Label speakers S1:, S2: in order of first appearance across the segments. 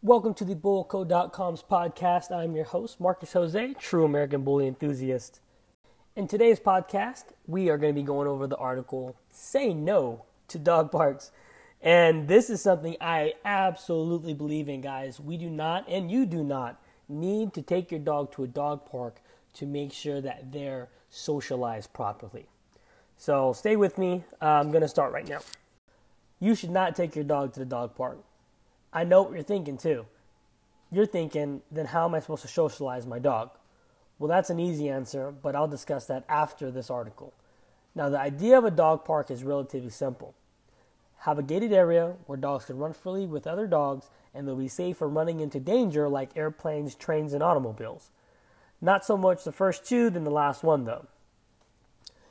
S1: Welcome to the Bullco.com's podcast. I'm your host, Marcus Jose, true American bully enthusiast. In today's podcast, we are going to be going over the article Say No to Dog Parks. And this is something I absolutely believe in, guys. We do not, and you do not, need to take your dog to a dog park to make sure that they're socialized properly. So stay with me. I'm going to start right now. You should not take your dog to the dog park. I know what you're thinking too. You're thinking, then how am I supposed to socialize my dog? Well, that's an easy answer, but I'll discuss that after this article. Now, the idea of a dog park is relatively simple. Have a gated area where dogs can run freely with other dogs and they'll be safe from running into danger like airplanes, trains, and automobiles. Not so much the first two than the last one, though.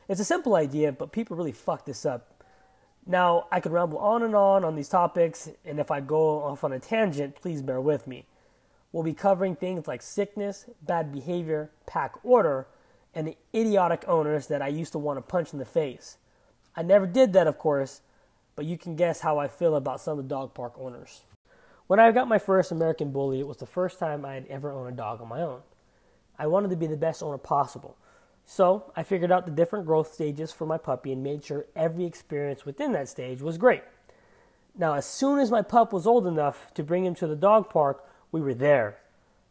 S1: It's a simple idea, but people really fuck this up. Now, I could ramble on and on on these topics, and if I go off on a tangent, please bear with me. We'll be covering things like sickness, bad behavior, pack order, and the idiotic owners that I used to want to punch in the face. I never did that, of course, but you can guess how I feel about some of the dog park owners. When I got my first American Bully, it was the first time I had ever owned a dog on my own. I wanted to be the best owner possible. So I figured out the different growth stages for my puppy and made sure every experience within that stage was great. Now, as soon as my pup was old enough to bring him to the dog park, we were there.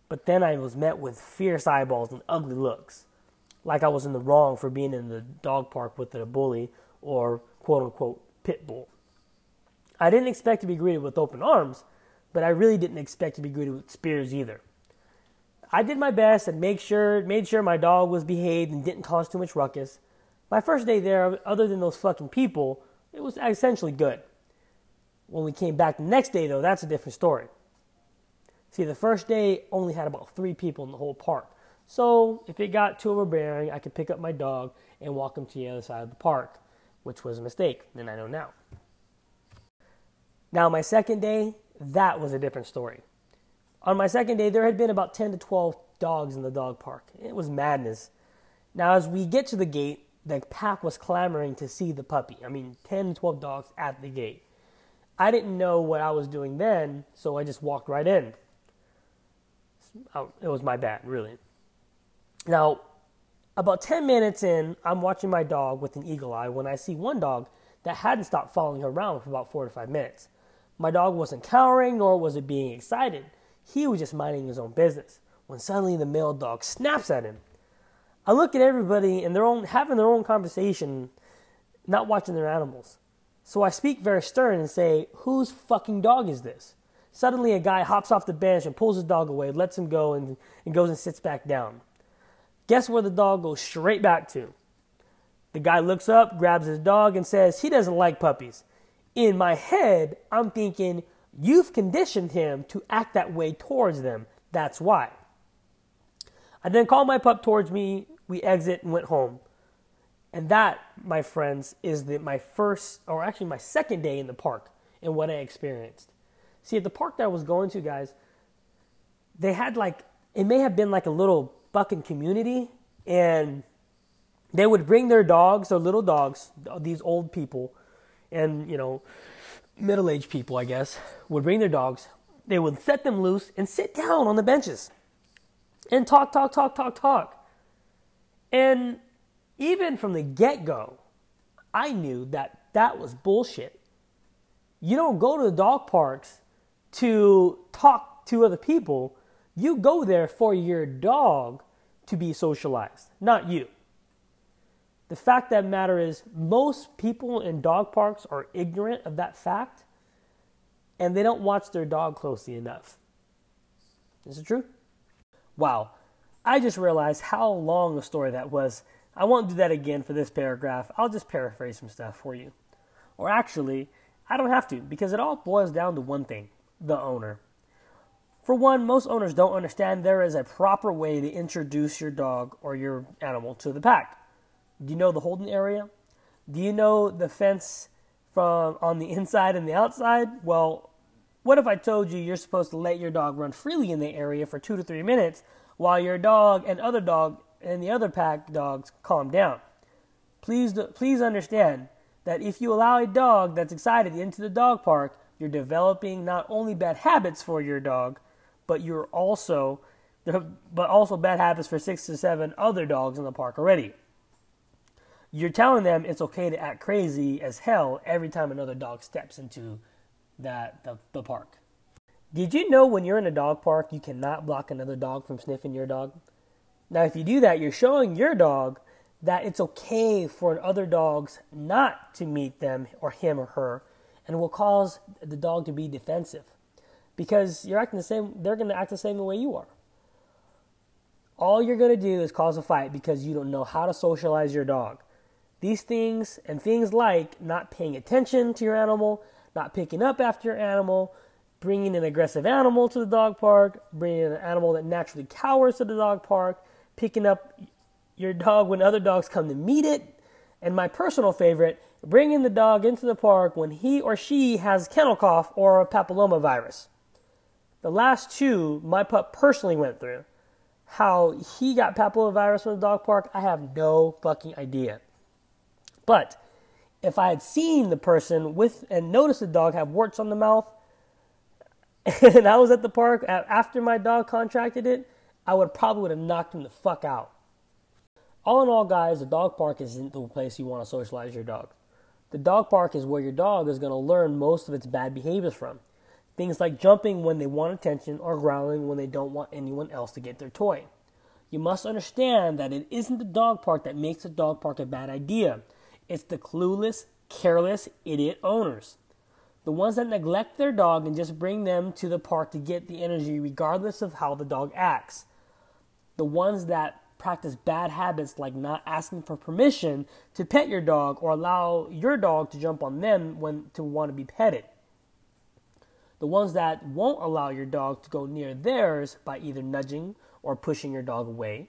S1: But then I was met with fierce eyeballs and ugly looks, like I was in the wrong for being in the dog park with a bully or quote unquote pit bull. I didn't expect to be greeted with open arms, but I really didn't expect to be greeted with spears either. I did my best and make sure made sure my dog was behaved and didn't cause too much ruckus. My first day there, other than those fucking people, it was essentially good. When we came back the next day, though, that's a different story. See, the first day only had about three people in the whole park. So if it got too overbearing, I could pick up my dog and walk him to the other side of the park, which was a mistake, and I know now. Now, my second day, that was a different story. On my second day, there had been about 10 to 12 dogs in the dog park. It was madness. Now, as we get to the gate, the pack was clamoring to see the puppy. I mean, 10 to 12 dogs at the gate. I didn't know what I was doing then, so I just walked right in. Oh, it was my bad, really. Now, about 10 minutes in, I'm watching my dog with an eagle eye when I see one dog that hadn't stopped following her around for about four to five minutes. My dog wasn't cowering, nor was it being excited. He was just minding his own business when suddenly the male dog snaps at him. I look at everybody and they're own, having their own conversation, not watching their animals. So I speak very stern and say, Whose fucking dog is this? Suddenly, a guy hops off the bench and pulls his dog away, lets him go, and, and goes and sits back down. Guess where the dog goes straight back to? The guy looks up, grabs his dog, and says, He doesn't like puppies. In my head, I'm thinking, You've conditioned him to act that way towards them. That's why. I then called my pup towards me. We exit and went home. And that, my friends, is the, my first, or actually my second day in the park and what I experienced. See, at the park that I was going to, guys, they had like, it may have been like a little fucking community, and they would bring their dogs, their little dogs, these old people, and, you know, middle aged people, I guess, would bring their dogs. They would set them loose and sit down on the benches and talk, talk, talk, talk, talk. And even from the get go, I knew that that was bullshit. You don't go to the dog parks to talk to other people. You go there for your dog to be socialized, not you. The fact that matter is, most people in dog parks are ignorant of that fact and they don't watch their dog closely enough. Is it true? Wow, I just realized how long a story that was. I won't do that again for this paragraph. I'll just paraphrase some stuff for you. Or actually, I don't have to because it all boils down to one thing the owner. For one, most owners don't understand there is a proper way to introduce your dog or your animal to the pack. Do you know the holding area? Do you know the fence from on the inside and the outside? Well, what if I told you you're supposed to let your dog run freely in the area for two to three minutes while your dog and other dog and the other pack dogs calm down? Please, please understand that if you allow a dog that's excited into the dog park, you're developing not only bad habits for your dog, but you're also but also bad habits for six to seven other dogs in the park already. You're telling them it's okay to act crazy as hell every time another dog steps into that the, the park. Did you know when you're in a dog park you cannot block another dog from sniffing your dog? Now if you do that, you're showing your dog that it's okay for other dogs not to meet them or him or her and will cause the dog to be defensive because you're acting the same they're going to act the same way you are all you're going to do is cause a fight because you don't know how to socialize your dog these things and things like not paying attention to your animal not picking up after your animal bringing an aggressive animal to the dog park bringing an animal that naturally cowers to the dog park picking up your dog when other dogs come to meet it and my personal favorite bringing the dog into the park when he or she has kennel cough or papilloma virus. The last two, my pup personally went through. How he got papilloma virus from the dog park, I have no fucking idea. But if I had seen the person with and noticed the dog have warts on the mouth, and I was at the park after my dog contracted it, I would probably would have knocked him the fuck out. All in all, guys, the dog park isn't the place you want to socialize your dog. The dog park is where your dog is going to learn most of its bad behaviors from. Things like jumping when they want attention or growling when they don't want anyone else to get their toy. You must understand that it isn't the dog park that makes the dog park a bad idea. It's the clueless, careless, idiot owners. The ones that neglect their dog and just bring them to the park to get the energy regardless of how the dog acts. The ones that practice bad habits like not asking for permission to pet your dog or allow your dog to jump on them when to want to be petted. The ones that won't allow your dog to go near theirs by either nudging or pushing your dog away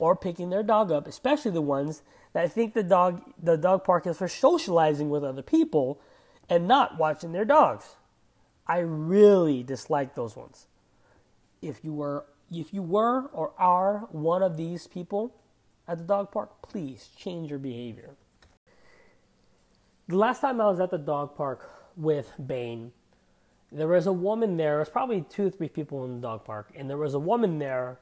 S1: or picking their dog up, especially the ones that think the dog the dog park is for socializing with other people and not watching their dogs. I really dislike those ones. If you were if you were or are one of these people at the dog park, please change your behavior. The last time I was at the dog park with Bane, there was a woman there. There was probably two or three people in the dog park, and there was a woman there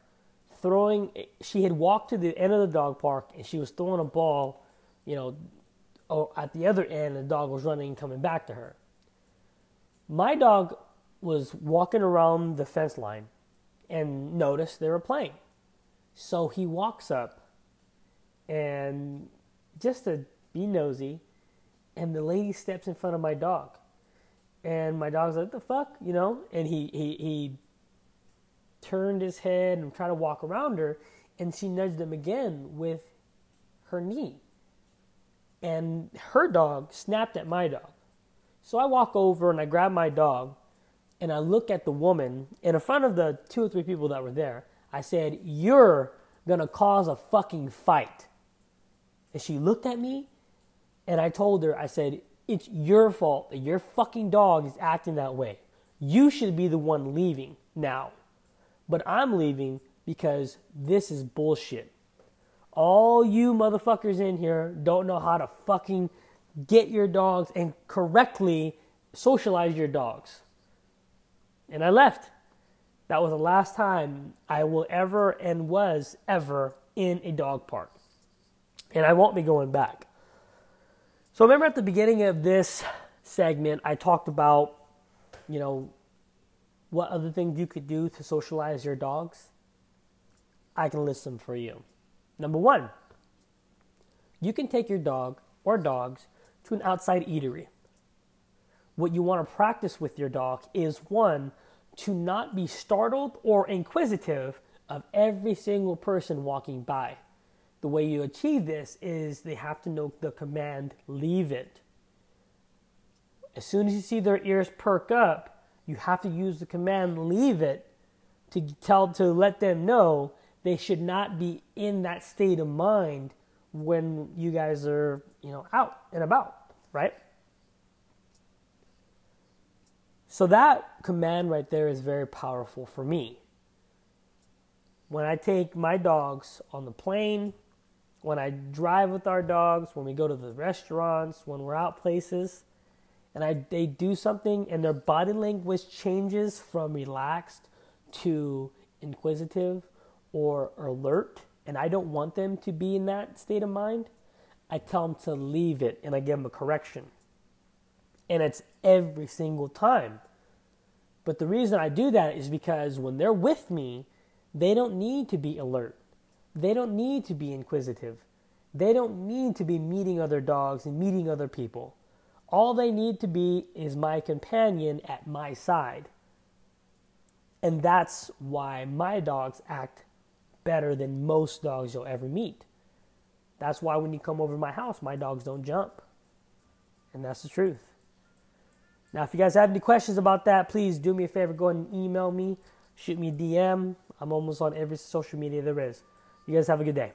S1: throwing. She had walked to the end of the dog park, and she was throwing a ball, you know, oh, at the other end. The dog was running and coming back to her. My dog was walking around the fence line and noticed they were playing. So he walks up and just to be nosy, and the lady steps in front of my dog. And my dog's like, the fuck? You know? And he, he, he turned his head and tried to walk around her, and she nudged him again with her knee. And her dog snapped at my dog. So I walk over and I grab my dog and I look at the woman and in front of the two or three people that were there. I said, You're to cause a fucking fight. And she looked at me and I told her, I said, It's your fault that your fucking dog is acting that way. You should be the one leaving now. But I'm leaving because this is bullshit. All you motherfuckers in here don't know how to fucking get your dogs and correctly socialize your dogs and I left. That was the last time I will ever and was ever in a dog park. And I won't be going back. So remember at the beginning of this segment, I talked about, you know, what other things you could do to socialize your dogs? I can list them for you. Number one, you can take your dog or dogs to an outside eatery what you want to practice with your dog is one, to not be startled or inquisitive of every single person walking by. The way you achieve this is they have to know the command leave it. As soon as you see their ears perk up, you have to use the command leave it to tell to let them know they should not be in that state of mind when you guys are, you know, out and about, right? So that command right there is very powerful for me. When I take my dogs on the plane, when I drive with our dogs, when we go to the restaurants, when we're out places, and I they do something and their body language changes from relaxed to inquisitive or alert and I don't want them to be in that state of mind, I tell them to leave it and I give them a correction. And it's every single time. But the reason I do that is because when they're with me, they don't need to be alert. They don't need to be inquisitive. They don't need to be meeting other dogs and meeting other people. All they need to be is my companion at my side. And that's why my dogs act better than most dogs you'll ever meet. That's why when you come over to my house, my dogs don't jump. And that's the truth. Now, if you guys have any questions about that, please do me a favor. Go ahead and email me, shoot me a DM. I'm almost on every social media there is. You guys have a good day.